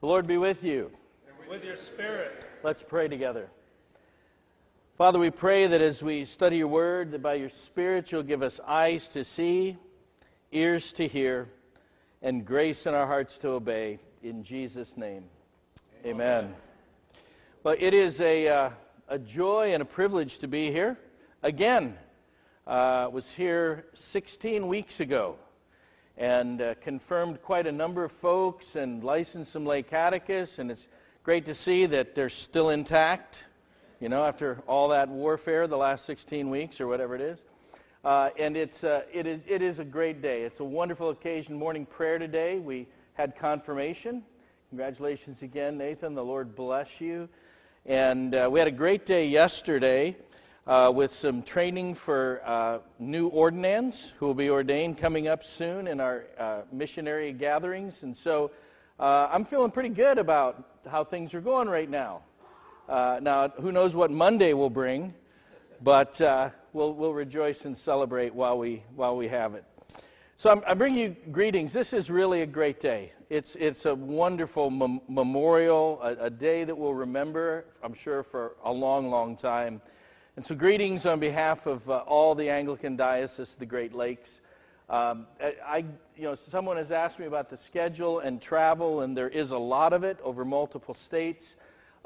The Lord be with you. And with your spirit. Let's pray together. Father, we pray that as we study your word, that by your Spirit you'll give us eyes to see, ears to hear, and grace in our hearts to obey. In Jesus' name, amen. amen. Well, it is a, uh, a joy and a privilege to be here again. Uh, was here 16 weeks ago and uh, confirmed quite a number of folks and licensed some lay catechists, and it's great to see that they're still intact, you know, after all that warfare the last 16 weeks or whatever it is. Uh, and it's, uh, it, is, it is a great day. It's a wonderful occasion. Morning prayer today. We had confirmation. Congratulations again, Nathan. The Lord bless you. And uh, we had a great day yesterday uh, with some training for uh, new ordinands who will be ordained coming up soon in our uh, missionary gatherings. And so uh, I'm feeling pretty good about how things are going right now. Uh, now, who knows what Monday will bring, but uh, we'll, we'll rejoice and celebrate while we, while we have it. So I'm, I bring you greetings. This is really a great day. It's, it's a wonderful mem- memorial, a, a day that we'll remember, I'm sure, for a long, long time. And so, greetings on behalf of uh, all the Anglican Diocese of the Great Lakes. Um, I, you know, someone has asked me about the schedule and travel, and there is a lot of it over multiple states.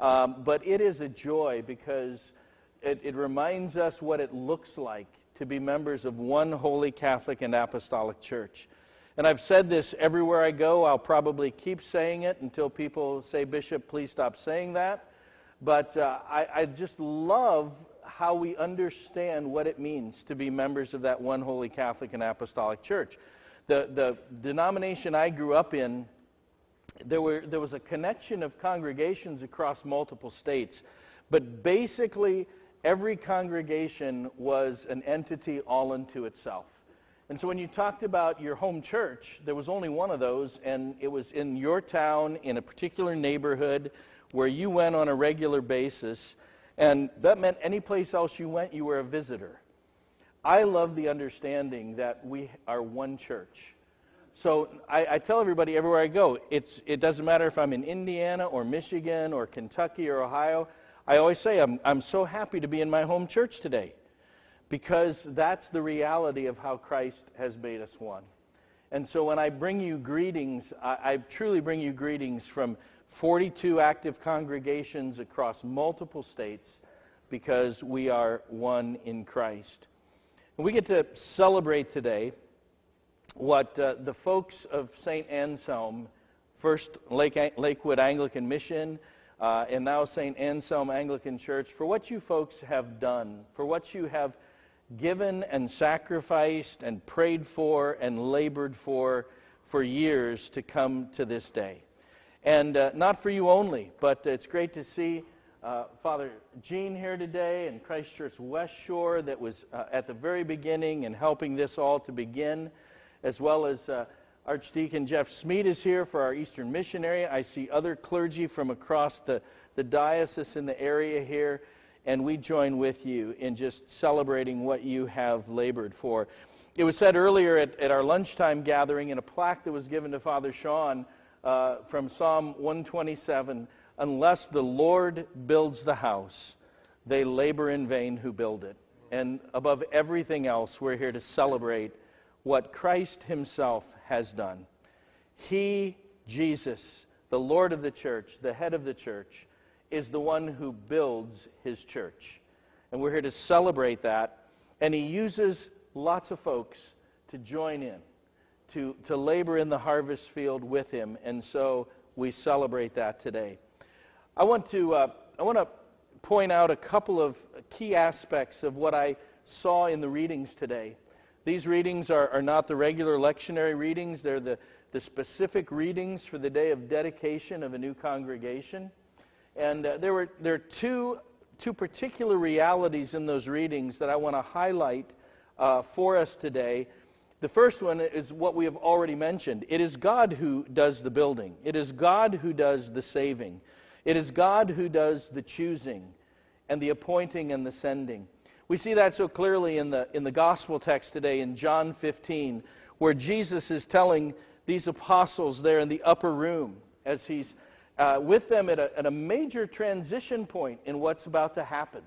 Um, but it is a joy because it, it reminds us what it looks like to be members of one holy Catholic and Apostolic Church. And I've said this everywhere I go. I'll probably keep saying it until people say, Bishop, please stop saying that. But uh, I, I just love how we understand what it means to be members of that one holy Catholic and Apostolic Church. The, the denomination I grew up in, there, were, there was a connection of congregations across multiple states, but basically every congregation was an entity all unto itself. And so when you talked about your home church, there was only one of those, and it was in your town, in a particular neighborhood, where you went on a regular basis. And that meant any place else you went, you were a visitor. I love the understanding that we are one church. So I, I, tell everybody everywhere I go, it doesn't matter if I'm in Indiana or Michigan or Kentucky or Ohio. I always say I'm, I'm so happy to be in my home church today because that's the reality of how Christ has made us one. And so when I bring you greetings, I, I truly bring you greetings from 42 active congregations across multiple states because we are one in Christ. And we get to celebrate today what uh, the folks of St. Anselm, first Lake, Lakewood Anglican Mission, uh, and now St. Anselm Anglican Church, for what you folks have done, for what you have given and sacrificed and prayed for and labored for for years to come to this day. And uh, not for you only, but it's great to see uh, Father Gene here today and Christ Church West Shore that was uh, at the very beginning and helping this all to begin, as well as uh, Archdeacon Jeff Smead is here for our Eastern Mission area. I see other clergy from across the, the diocese in the area here, and we join with you in just celebrating what you have labored for. It was said earlier at, at our lunchtime gathering in a plaque that was given to Father Sean uh, from Psalm 127 Unless the Lord builds the house, they labor in vain who build it. And above everything else, we're here to celebrate what Christ Himself has done. He, Jesus, the Lord of the church, the head of the church, is the one who builds His church. And we're here to celebrate that. And He uses lots of folks to join in to, to labor in the harvest field with him, and so we celebrate that today. I want to, uh, I want to point out a couple of key aspects of what I saw in the readings today. These readings are, are not the regular lectionary readings, they're the, the specific readings for the day of dedication of a new congregation. And uh, there were there are two, two particular realities in those readings that I want to highlight uh, for us today the first one is what we have already mentioned. It is God who does the building. It is God who does the saving. It is God who does the choosing and the appointing and the sending. We see that so clearly in the, in the gospel text today in John 15, where Jesus is telling these apostles there in the upper room as he's uh, with them at a, at a major transition point in what's about to happen.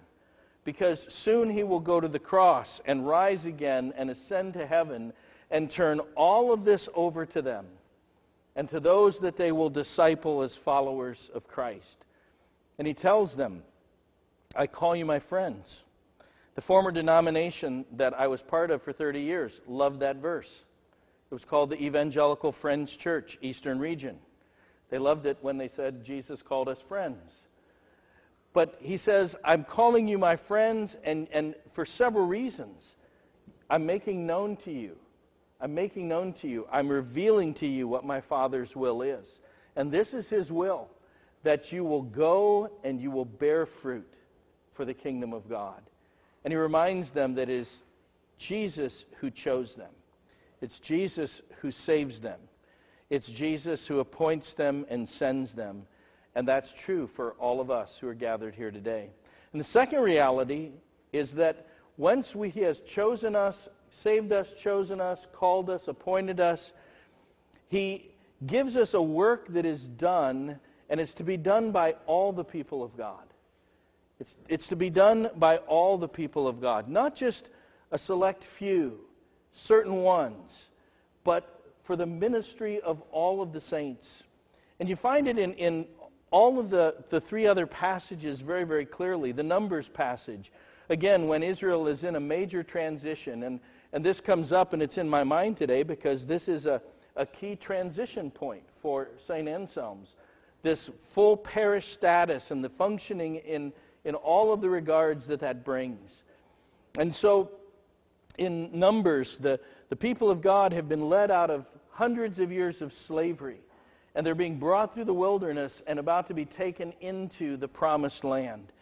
Because soon he will go to the cross and rise again and ascend to heaven and turn all of this over to them and to those that they will disciple as followers of Christ. And he tells them, I call you my friends. The former denomination that I was part of for 30 years loved that verse. It was called the Evangelical Friends Church, Eastern Region. They loved it when they said Jesus called us friends. But he says, I'm calling you my friends, and, and for several reasons. I'm making known to you. I'm making known to you. I'm revealing to you what my Father's will is. And this is his will that you will go and you will bear fruit for the kingdom of God. And he reminds them that it is Jesus who chose them, it's Jesus who saves them. It's Jesus who appoints them and sends them. And that's true for all of us who are gathered here today. And the second reality is that once we, He has chosen us, saved us, chosen us, called us, appointed us, He gives us a work that is done, and it's to be done by all the people of God. It's, it's to be done by all the people of God, not just a select few, certain ones, but for the ministry of all of the saints. And you find it in, in all of the, the three other passages very, very clearly. The Numbers passage, again, when Israel is in a major transition, and, and this comes up and it's in my mind today because this is a, a key transition point for St. Anselm's. This full parish status and the functioning in, in all of the regards that that brings. And so, in Numbers, the, the people of God have been led out of hundreds of years of slavery, and they're being brought through the wilderness and about to be taken into the promised land.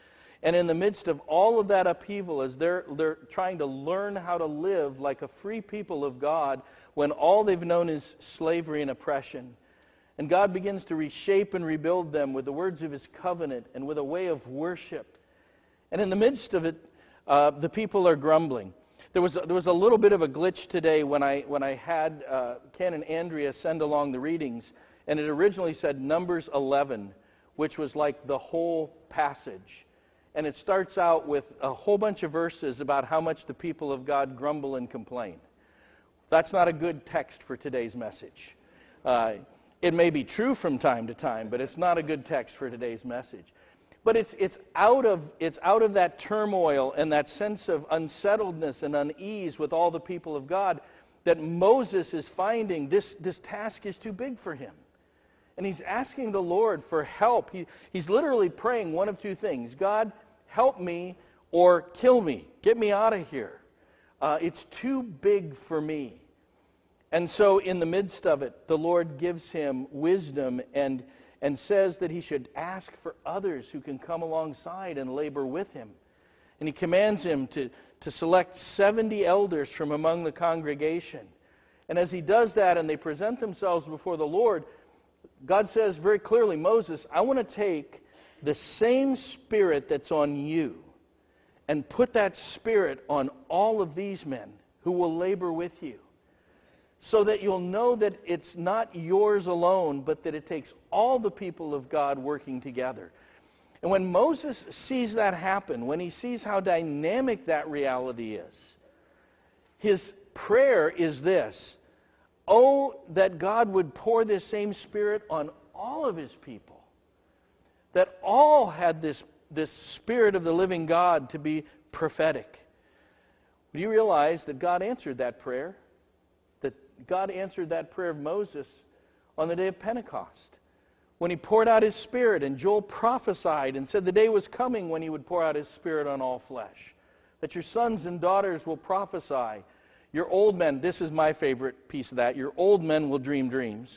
And in the midst of all of that upheaval, as they're, they're trying to learn how to live like a free people of God when all they've known is slavery and oppression. And God begins to reshape and rebuild them with the words of His covenant and with a way of worship. And in the midst of it, uh, the people are grumbling. There was, there was a little bit of a glitch today when I, when I had uh, Ken and Andrea send along the readings, and it originally said Numbers 11, which was like the whole passage. And it starts out with a whole bunch of verses about how much the people of God grumble and complain. That's not a good text for today's message. Uh, it may be true from time to time, but it's not a good text for today's message. But it's, it's, out of, it's out of that turmoil and that sense of unsettledness and unease with all the people of God that Moses is finding this, this task is too big for him. And he's asking the Lord for help. He, he's literally praying one of two things God, help me or kill me. Get me out of here. Uh, it's too big for me. And so, in the midst of it, the Lord gives him wisdom and and says that he should ask for others who can come alongside and labor with him. And he commands him to, to select 70 elders from among the congregation. And as he does that and they present themselves before the Lord, God says very clearly, Moses, I want to take the same spirit that's on you and put that spirit on all of these men who will labor with you so that you'll know that it's not yours alone, but that it takes all the people of God working together. And when Moses sees that happen, when he sees how dynamic that reality is, his prayer is this Oh, that God would pour this same Spirit on all of his people. That all had this, this Spirit of the living God to be prophetic. Do you realize that God answered that prayer? That God answered that prayer of Moses on the day of Pentecost when he poured out his Spirit, and Joel prophesied and said the day was coming when he would pour out his Spirit on all flesh. That your sons and daughters will prophesy. Your old men, this is my favorite piece of that, your old men will dream dreams.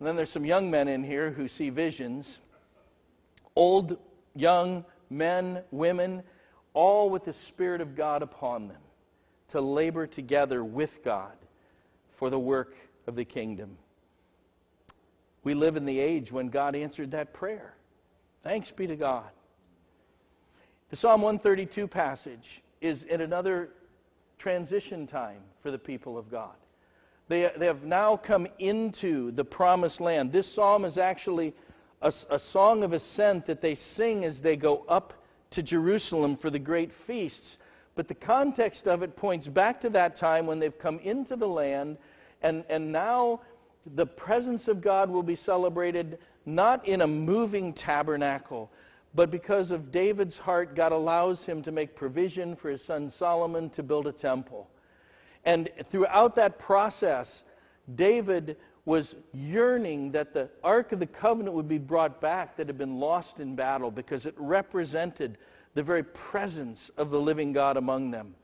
And then there's some young men in here who see visions. Old, young, men, women, all with the Spirit of God upon them to labor together with God for the work of the kingdom. We live in the age when God answered that prayer. Thanks be to God. The Psalm 132 passage is in another transition time for the people of God. They, they have now come into the promised land. This psalm is actually a, a song of ascent that they sing as they go up to Jerusalem for the great feasts. But the context of it points back to that time when they've come into the land, and, and now the presence of God will be celebrated not in a moving tabernacle, but because of David's heart, God allows him to make provision for his son Solomon to build a temple. And throughout that process, David was yearning that the Ark of the Covenant would be brought back that had been lost in battle because it represented the very presence of the living God among them.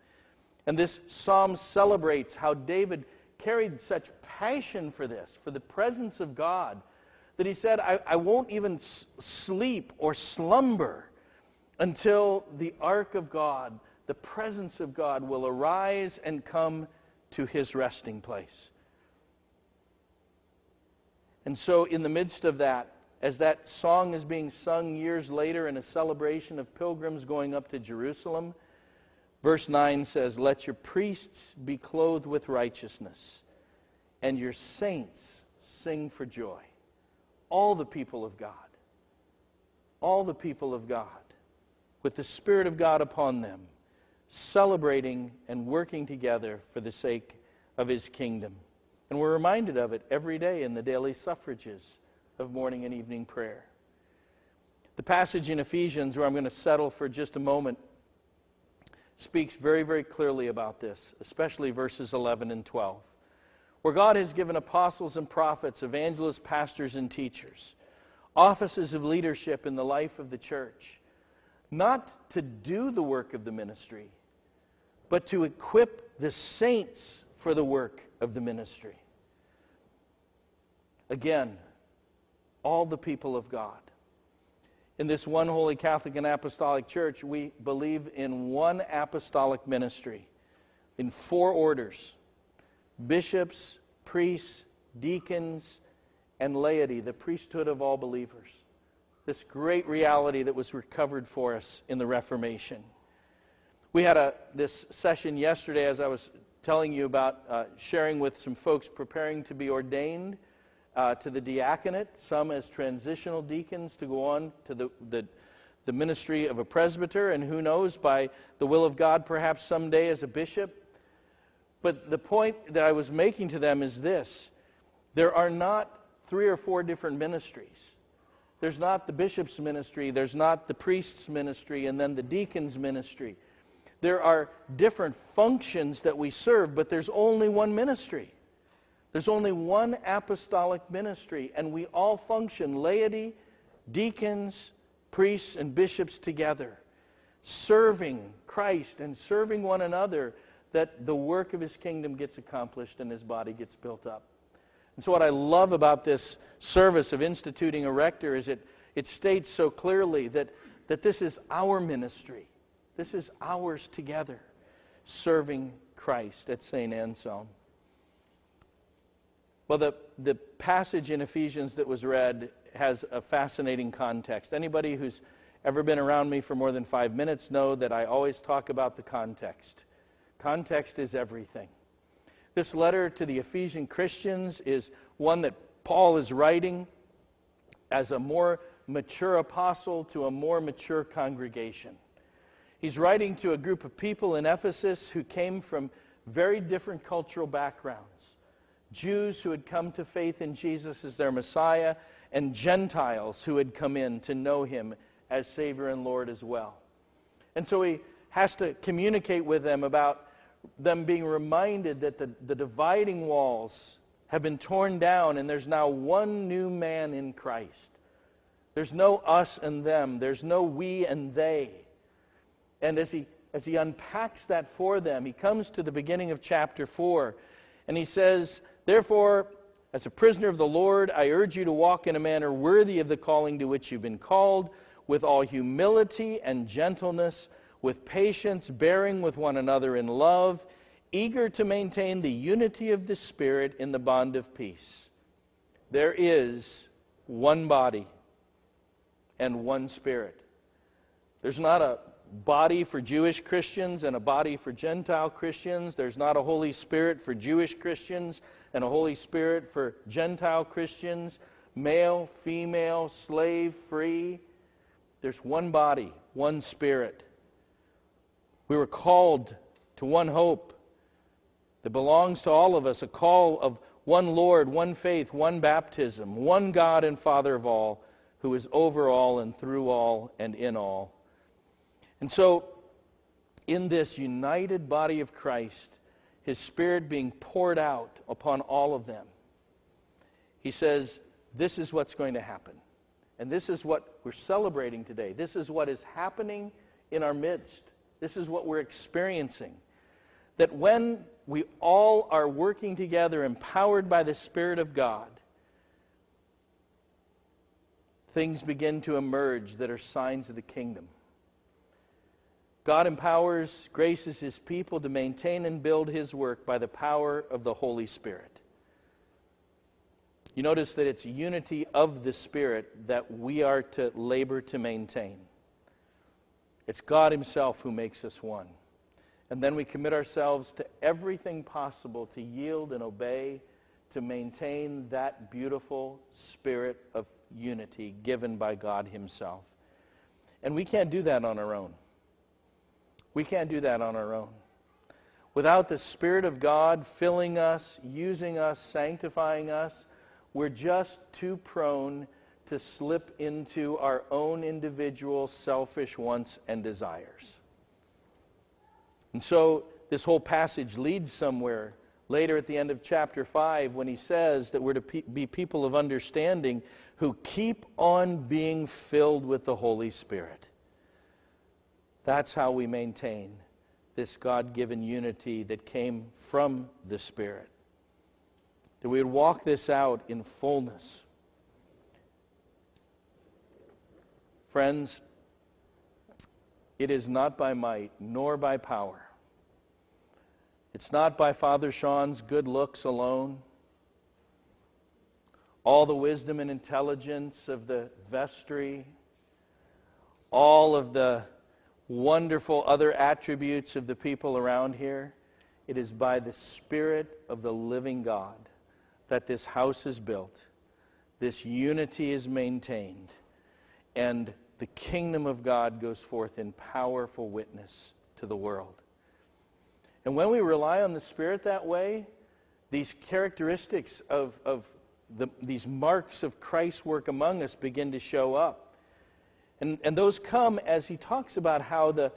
And this psalm celebrates how David carried such passion for this, for the presence of God, that he said, I, I won't even s- sleep or slumber until the ark of God, the presence of God, will arise and come to his resting place. And so, in the midst of that, as that song is being sung years later in a celebration of pilgrims going up to Jerusalem, verse 9 says, Let your priests be clothed with righteousness, and your saints sing for joy. All the people of God, all the people of God, with the Spirit of God upon them, celebrating and working together for the sake of His kingdom. And we're reminded of it every day in the daily suffrages of morning and evening prayer. The passage in Ephesians, where I'm going to settle for just a moment, speaks very, very clearly about this, especially verses 11 and 12, where God has given apostles and prophets, evangelists, pastors, and teachers offices of leadership in the life of the church, not to do the work of the ministry, but to equip the saints for the work of the ministry. Again, all the people of God. In this one holy Catholic and Apostolic Church, we believe in one apostolic ministry, in four orders bishops, priests, deacons, and laity, the priesthood of all believers. This great reality that was recovered for us in the Reformation. We had a, this session yesterday, as I was telling you about, uh, sharing with some folks preparing to be ordained uh, to the diaconate, some as transitional deacons to go on to the, the, the ministry of a presbyter, and who knows, by the will of God, perhaps someday as a bishop. But the point that I was making to them is this there are not three or four different ministries. There's not the bishop's ministry, there's not the priest's ministry, and then the deacon's ministry. There are different functions that we serve, but there's only one ministry. There's only one apostolic ministry, and we all function laity, deacons, priests, and bishops together, serving Christ and serving one another that the work of his kingdom gets accomplished and his body gets built up. And so, what I love about this service of instituting a rector is it, it states so clearly that, that this is our ministry. This is ours together, serving Christ at St. Anselm. Well, the, the passage in Ephesians that was read has a fascinating context. Anybody who's ever been around me for more than five minutes know that I always talk about the context. Context is everything. This letter to the Ephesian Christians is one that Paul is writing as a more mature apostle to a more mature congregation. He's writing to a group of people in Ephesus who came from very different cultural backgrounds Jews who had come to faith in Jesus as their Messiah, and Gentiles who had come in to know him as Savior and Lord as well. And so he has to communicate with them about them being reminded that the, the dividing walls have been torn down and there's now one new man in Christ. There's no us and them, there's no we and they. And as he, as he unpacks that for them, he comes to the beginning of chapter 4 and he says, Therefore, as a prisoner of the Lord, I urge you to walk in a manner worthy of the calling to which you've been called, with all humility and gentleness with patience, bearing with one another in love, eager to maintain the unity of the Spirit in the bond of peace. There is one body and one Spirit. There's not a body for Jewish Christians and a body for Gentile Christians. There's not a Holy Spirit for Jewish Christians and a Holy Spirit for Gentile Christians. male, female, slave, free. There's one body, one spirit. We were called to one hope that belongs to all of us a call of one Lord, one faith, one baptism, one God and Father of all, who is over all and through all and in all. And so, in this united body of Christ, His Spirit being poured out upon all of them, He says, This is what's going to happen. And this is what we're celebrating today. This is what is happening in our midst. This is what we're experiencing. That when we all are working together, empowered by the Spirit of God, things begin to emerge that are signs of the kingdom. God empowers, graces His people to maintain and build His work by the power of the Holy Spirit. You notice that it's unity of the Spirit that we are to labor to maintain. It's God Himself who makes us one. And then we commit ourselves to everything possible to yield and obey, to maintain that beautiful spirit of unity given by God Himself. And we can't do that on our own. We can't do that on our own. Without the Spirit of God filling us, using us, sanctifying us, we're just too prone to slip into our own individual selfish wants and desires. And so this whole passage leads somewhere later at the end of chapter 5 when he says that we're to be people of understanding who keep on being filled with the Holy Spirit. That's how we maintain this God given unity that came from the Spirit. That we would walk this out in fullness. Friends, it is not by might nor by power. It's not by Father Sean's good looks alone. All the wisdom and intelligence of the vestry, all of the wonderful other attributes of the people around here. It is by the Spirit of the living God that this house is built, this unity is maintained, and the kingdom of God goes forth in powerful witness to the world. And when we rely on the Spirit that way, these characteristics of, of the, these marks of Christ's work among us begin to show up. And, and those come as he talks about how the,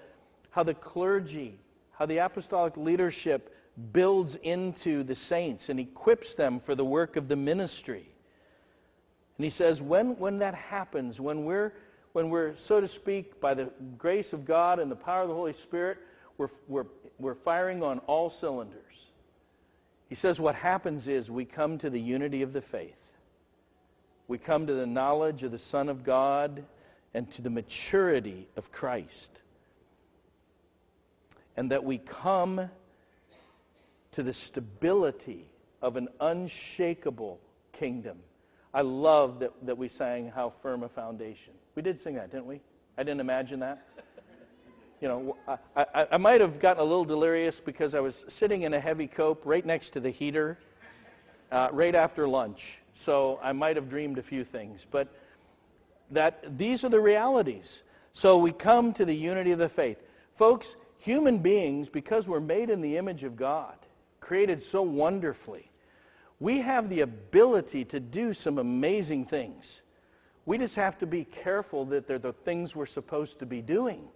how the clergy, how the apostolic leadership builds into the saints and equips them for the work of the ministry. And he says, when, when that happens, when we're when we're, so to speak, by the grace of God and the power of the Holy Spirit, we're, we're, we're firing on all cylinders. He says what happens is we come to the unity of the faith. We come to the knowledge of the Son of God and to the maturity of Christ. And that we come to the stability of an unshakable kingdom. I love that, that we sang How Firm a Foundation. We did sing that, didn't we? I didn't imagine that. You know, I, I, I might have gotten a little delirious because I was sitting in a heavy cope right next to the heater uh, right after lunch. So I might have dreamed a few things. But that these are the realities. So we come to the unity of the faith. Folks, human beings, because we're made in the image of God, created so wonderfully, we have the ability to do some amazing things. We just have to be careful that they're the things we're supposed to be doing.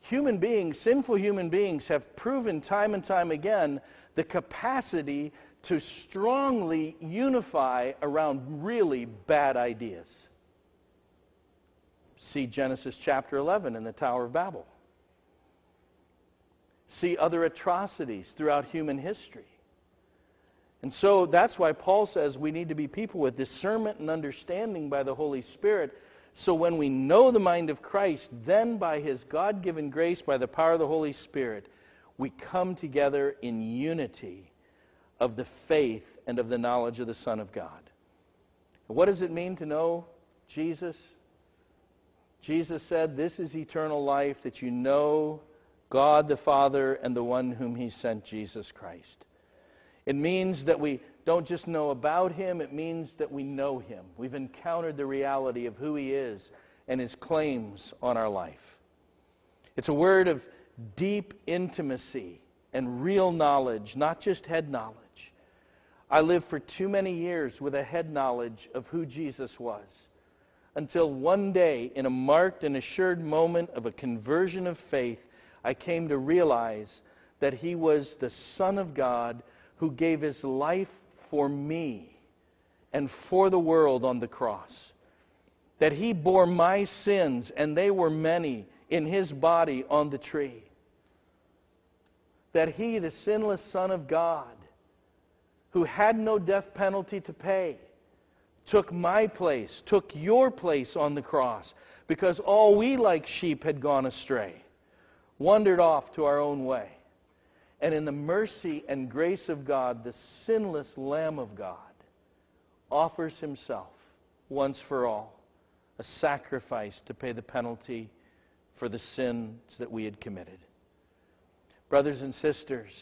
Human beings, sinful human beings, have proven time and time again the capacity to strongly unify around really bad ideas. See Genesis chapter 11 in the Tower of Babel. See other atrocities throughout human history. And so that's why Paul says we need to be people with discernment and understanding by the Holy Spirit. So when we know the mind of Christ, then by his God given grace, by the power of the Holy Spirit, we come together in unity of the faith and of the knowledge of the Son of God. What does it mean to know Jesus? Jesus said, This is eternal life, that you know God the Father and the one whom he sent, Jesus Christ. It means that we don't just know about him, it means that we know him. We've encountered the reality of who he is and his claims on our life. It's a word of deep intimacy and real knowledge, not just head knowledge. I lived for too many years with a head knowledge of who Jesus was until one day, in a marked and assured moment of a conversion of faith, I came to realize that he was the Son of God who gave his life for me and for the world on the cross. That he bore my sins, and they were many, in his body on the tree. That he, the sinless Son of God, who had no death penalty to pay, took my place, took your place on the cross, because all we like sheep had gone astray, wandered off to our own way. And in the mercy and grace of God, the sinless Lamb of God offers himself once for all, a sacrifice to pay the penalty for the sins that we had committed. Brothers and sisters,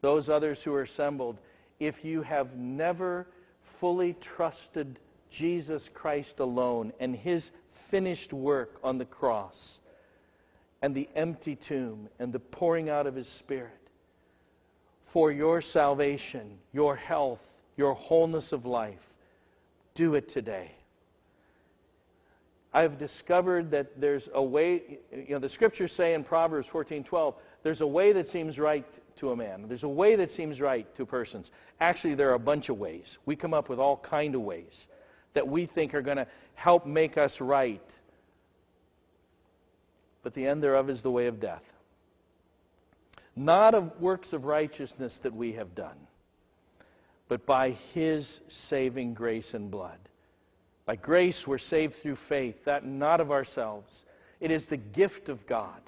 those others who are assembled, if you have never fully trusted Jesus Christ alone and his finished work on the cross and the empty tomb and the pouring out of his Spirit for your salvation, your health, your wholeness of life, do it today. I've discovered that there's a way, you know, the scriptures say in Proverbs 14:12, there's a way that seems right to a man. There's a way that seems right to persons. Actually, there are a bunch of ways. We come up with all kind of ways that we think are going to help make us right. But the end thereof is the way of death. Not of works of righteousness that we have done, but by His saving grace and blood. By grace we're saved through faith, that not of ourselves. It is the gift of God,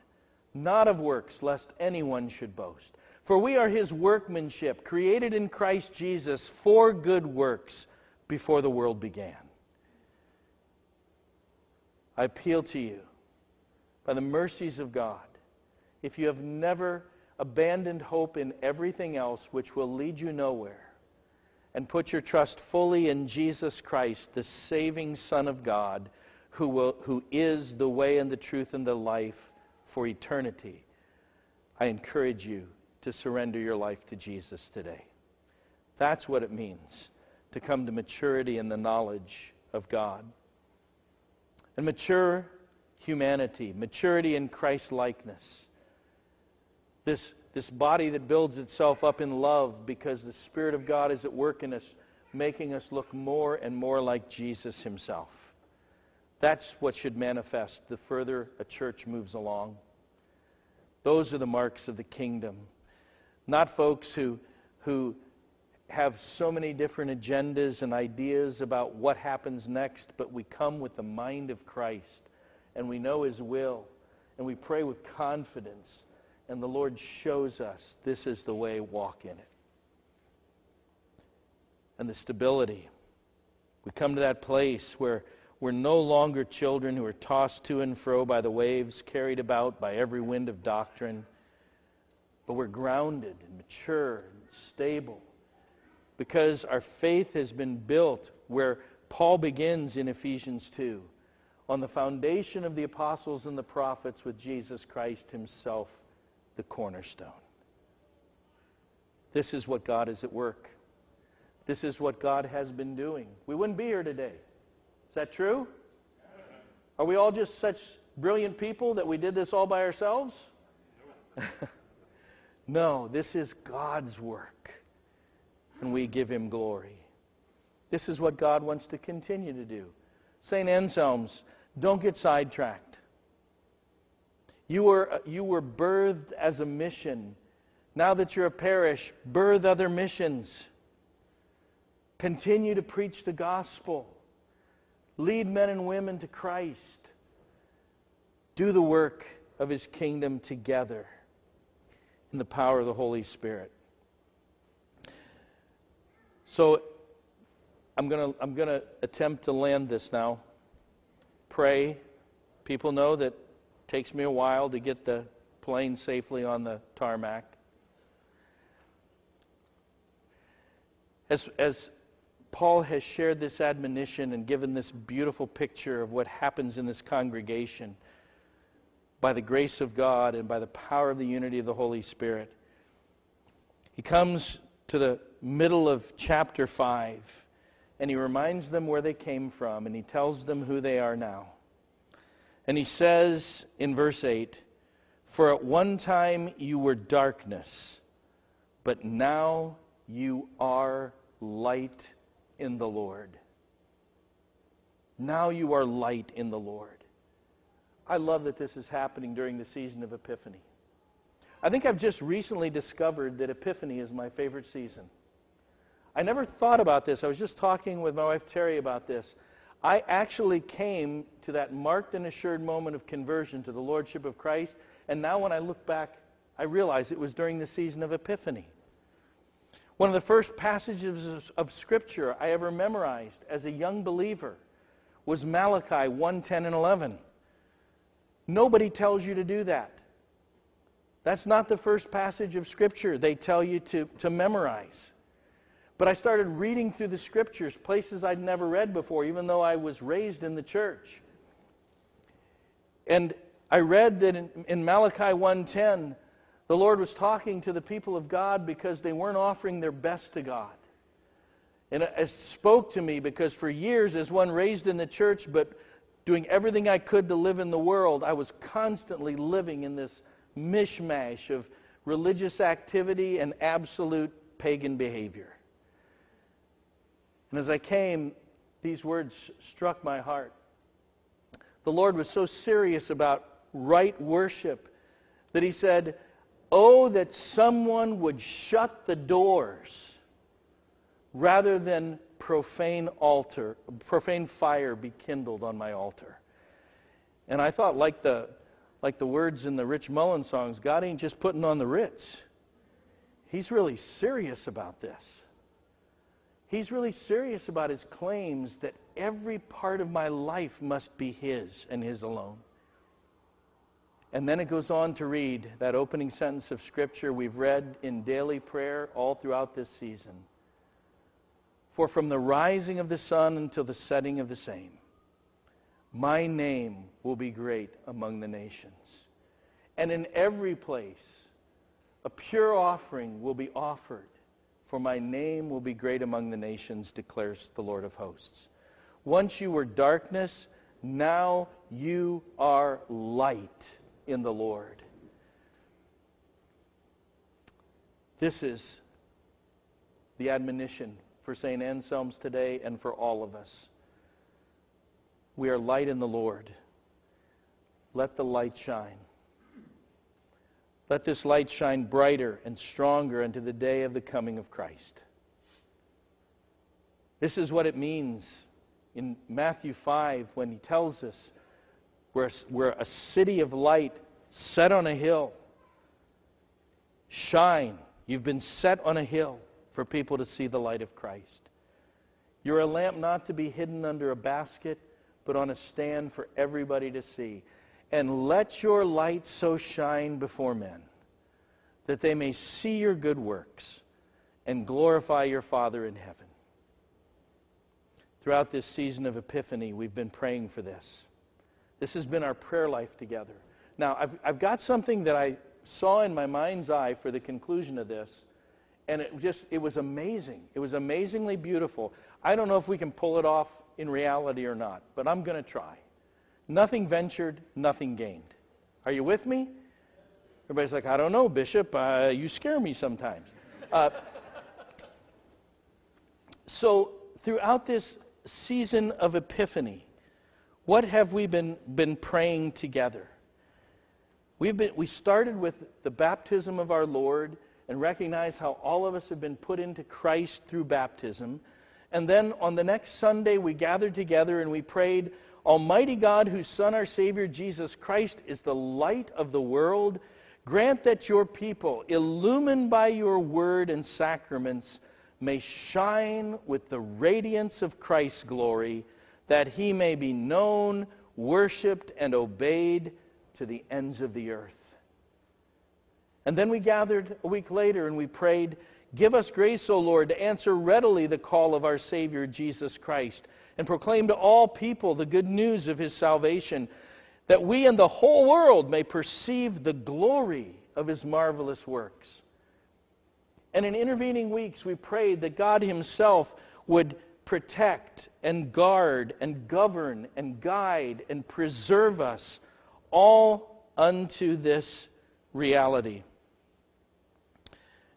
not of works, lest anyone should boast. For we are his workmanship, created in Christ Jesus for good works before the world began. I appeal to you, by the mercies of God, if you have never abandoned hope in everything else which will lead you nowhere, and put your trust fully in Jesus Christ, the saving Son of God, who, will, who is the way and the truth and the life for eternity, I encourage you to surrender your life to Jesus today. That's what it means to come to maturity in the knowledge of God. And mature humanity, maturity in Christ likeness. This, this body that builds itself up in love because the Spirit of God is at work in us, making us look more and more like Jesus Himself. That's what should manifest the further a church moves along. Those are the marks of the kingdom. Not folks who, who have so many different agendas and ideas about what happens next, but we come with the mind of Christ and we know His will and we pray with confidence and the Lord shows us this is the way, walk in it. And the stability. We come to that place where we're no longer children who are tossed to and fro by the waves, carried about by every wind of doctrine but we're grounded and mature and stable because our faith has been built where Paul begins in Ephesians 2 on the foundation of the apostles and the prophets with Jesus Christ himself the cornerstone. This is what God is at work. This is what God has been doing. We wouldn't be here today. Is that true? Are we all just such brilliant people that we did this all by ourselves? No, this is God's work, and we give Him glory. This is what God wants to continue to do. St. Anselm's, don't get sidetracked. You were, you were birthed as a mission. Now that you're a parish, birth other missions. Continue to preach the gospel. Lead men and women to Christ. Do the work of His kingdom together in the power of the Holy Spirit. So I'm going to I'm going to attempt to land this now. Pray. People know that takes me a while to get the plane safely on the tarmac. As, as Paul has shared this admonition and given this beautiful picture of what happens in this congregation by the grace of God and by the power of the unity of the Holy Spirit. He comes to the middle of chapter 5 and he reminds them where they came from and he tells them who they are now. And he says in verse 8, For at one time you were darkness, but now you are light in the Lord. Now you are light in the Lord. I love that this is happening during the season of Epiphany. I think I've just recently discovered that Epiphany is my favorite season. I never thought about this. I was just talking with my wife Terry about this. I actually came to that marked and assured moment of conversion to the Lordship of Christ, and now when I look back, I realize it was during the season of Epiphany. One of the first passages of Scripture I ever memorized as a young believer was Malachi 1:10 and 11. Nobody tells you to do that. That's not the first passage of Scripture they tell you to, to memorize. But I started reading through the Scriptures, places I'd never read before, even though I was raised in the church. And I read that in, in Malachi 1:10, the Lord was talking to the people of God because they weren't offering their best to God. And it spoke to me because for years, as one raised in the church, but doing everything I could to live in the world, I was constantly living in this mishmash of religious activity and absolute pagan behavior. And as I came, these words struck my heart. The Lord was so serious about right worship that He said, Oh, that someone would shut the doors rather than profane altar, profane fire be kindled on my altar. And I thought, like the, like the words in the Rich Mullins songs, God ain't just putting on the Ritz. He's really serious about this. He's really serious about his claims that every part of my life must be his and his alone. And then it goes on to read that opening sentence of Scripture we've read in daily prayer all throughout this season. For from the rising of the sun until the setting of the same, my name will be great among the nations. And in every place, a pure offering will be offered, for my name will be great among the nations, declares the Lord of hosts. Once you were darkness, now you are light in the Lord. This is the admonition for St. Anselm's today and for all of us. We are light in the Lord. Let the light shine. Let this light shine brighter and stronger into the day of the coming of Christ. This is what it means in Matthew 5 when he tells us we're, we're a city of light set on a hill. Shine. You've been set on a hill for people to see the light of Christ. You're a lamp not to be hidden under a basket, but on a stand for everybody to see. And let your light so shine before men that they may see your good works and glorify your Father in heaven. Throughout this season of Epiphany, we've been praying for this. This has been our prayer life together. Now, I've, I've got something that I saw in my mind's eye for the conclusion of this, and it just it was amazing. It was amazingly beautiful. I don't know if we can pull it off in reality or not, but I'm going to try. Nothing ventured, nothing gained. Are you with me? Everybody's like, I don't know, Bishop. Uh, you scare me sometimes. Uh, so, throughout this season of Epiphany, what have we been, been praying together? We've been, we started with the baptism of our Lord and recognize how all of us have been put into Christ through baptism. And then on the next Sunday, we gathered together and we prayed, Almighty God, whose Son, our Savior, Jesus Christ, is the light of the world, grant that your people, illumined by your word and sacraments, may shine with the radiance of Christ's glory that he may be known, worshiped, and obeyed to the ends of the earth. And then we gathered a week later and we prayed, Give us grace, O Lord, to answer readily the call of our Savior Jesus Christ and proclaim to all people the good news of his salvation, that we and the whole world may perceive the glory of his marvelous works. And in intervening weeks, we prayed that God himself would protect and guard and govern and guide and preserve us all unto this reality.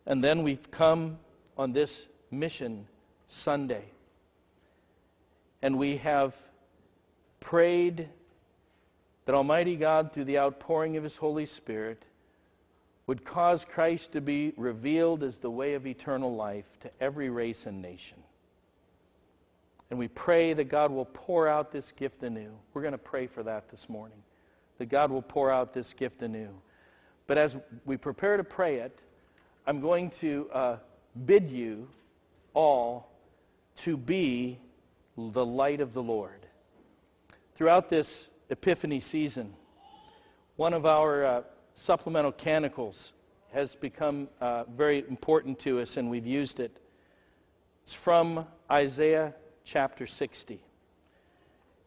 And then we've come on this mission Sunday. And we have prayed that Almighty God, through the outpouring of His Holy Spirit, would cause Christ to be revealed as the way of eternal life to every race and nation. And we pray that God will pour out this gift anew. We're going to pray for that this morning, that God will pour out this gift anew. But as we prepare to pray it, I'm going to uh, bid you all to be the light of the Lord. Throughout this Epiphany season, one of our uh, supplemental canticles has become uh, very important to us, and we've used it. It's from Isaiah chapter 60.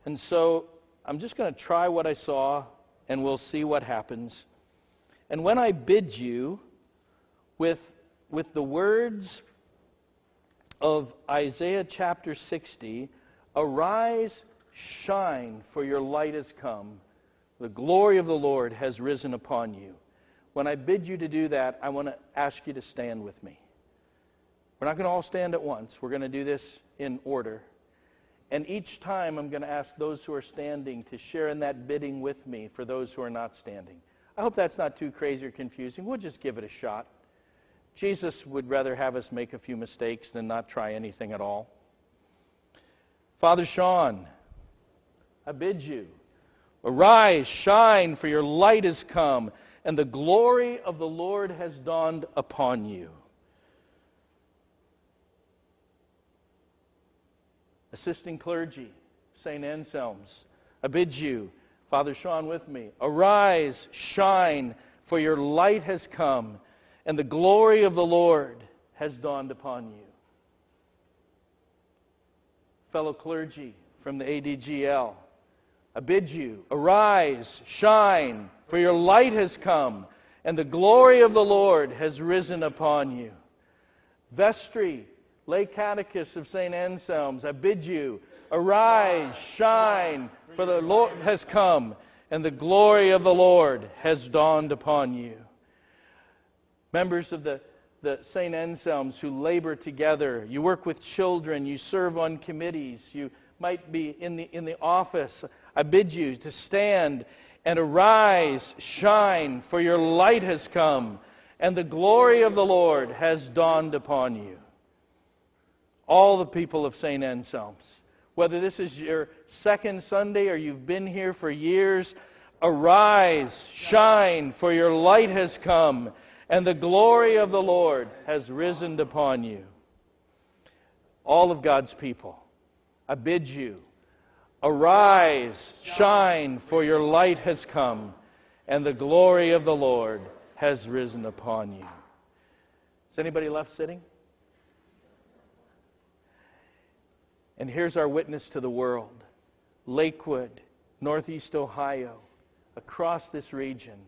And so I'm just going to try what I saw, and we'll see what happens. And when I bid you, with, with the words of Isaiah chapter 60 Arise, shine, for your light has come. The glory of the Lord has risen upon you. When I bid you to do that, I want to ask you to stand with me. We're not going to all stand at once. We're going to do this in order. And each time I'm going to ask those who are standing to share in that bidding with me for those who are not standing. I hope that's not too crazy or confusing. We'll just give it a shot. Jesus would rather have us make a few mistakes than not try anything at all. Father Sean, I bid you, arise, shine, for your light has come, and the glory of the Lord has dawned upon you. Assisting clergy, St. Anselm's, I bid you, Father Sean with me, arise, shine, for your light has come and the glory of the Lord has dawned upon you. Fellow clergy from the ADGL, I bid you, arise, shine, for your light has come, and the glory of the Lord has risen upon you. Vestry, lay catechist of St. Anselm's, I bid you, arise, shine, for the Lord has come, and the glory of the Lord has dawned upon you members of the, the St. Anselms who labor together. You work with children. You serve on committees. You might be in the, in the office. I bid you to stand and arise, shine, for your light has come, and the glory of the Lord has dawned upon you. All the people of St. Anselm's, whether this is your second Sunday or you've been here for years, arise, shine, for your light has come and the glory of the Lord has risen upon you. All of God's people, I bid you, arise, shine, for your light has come, and the glory of the Lord has risen upon you. Is anybody left sitting? And here's our witness to the world Lakewood, Northeast Ohio, across this region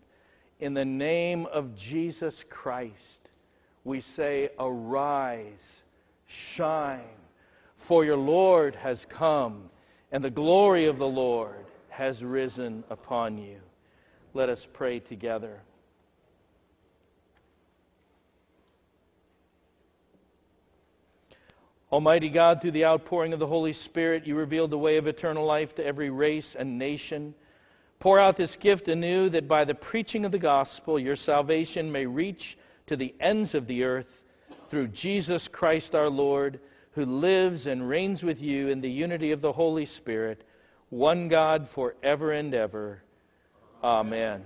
in the name of Jesus Christ, we say, Arise, shine, for your Lord has come, and the glory of the Lord has risen upon you. Let us pray together. Almighty God, through the outpouring of the Holy Spirit, you revealed the way of eternal life to every race and nation. Pour out this gift anew that by the preaching of the gospel your salvation may reach to the ends of the earth through Jesus Christ our Lord, who lives and reigns with you in the unity of the Holy Spirit, one God forever and ever. Amen.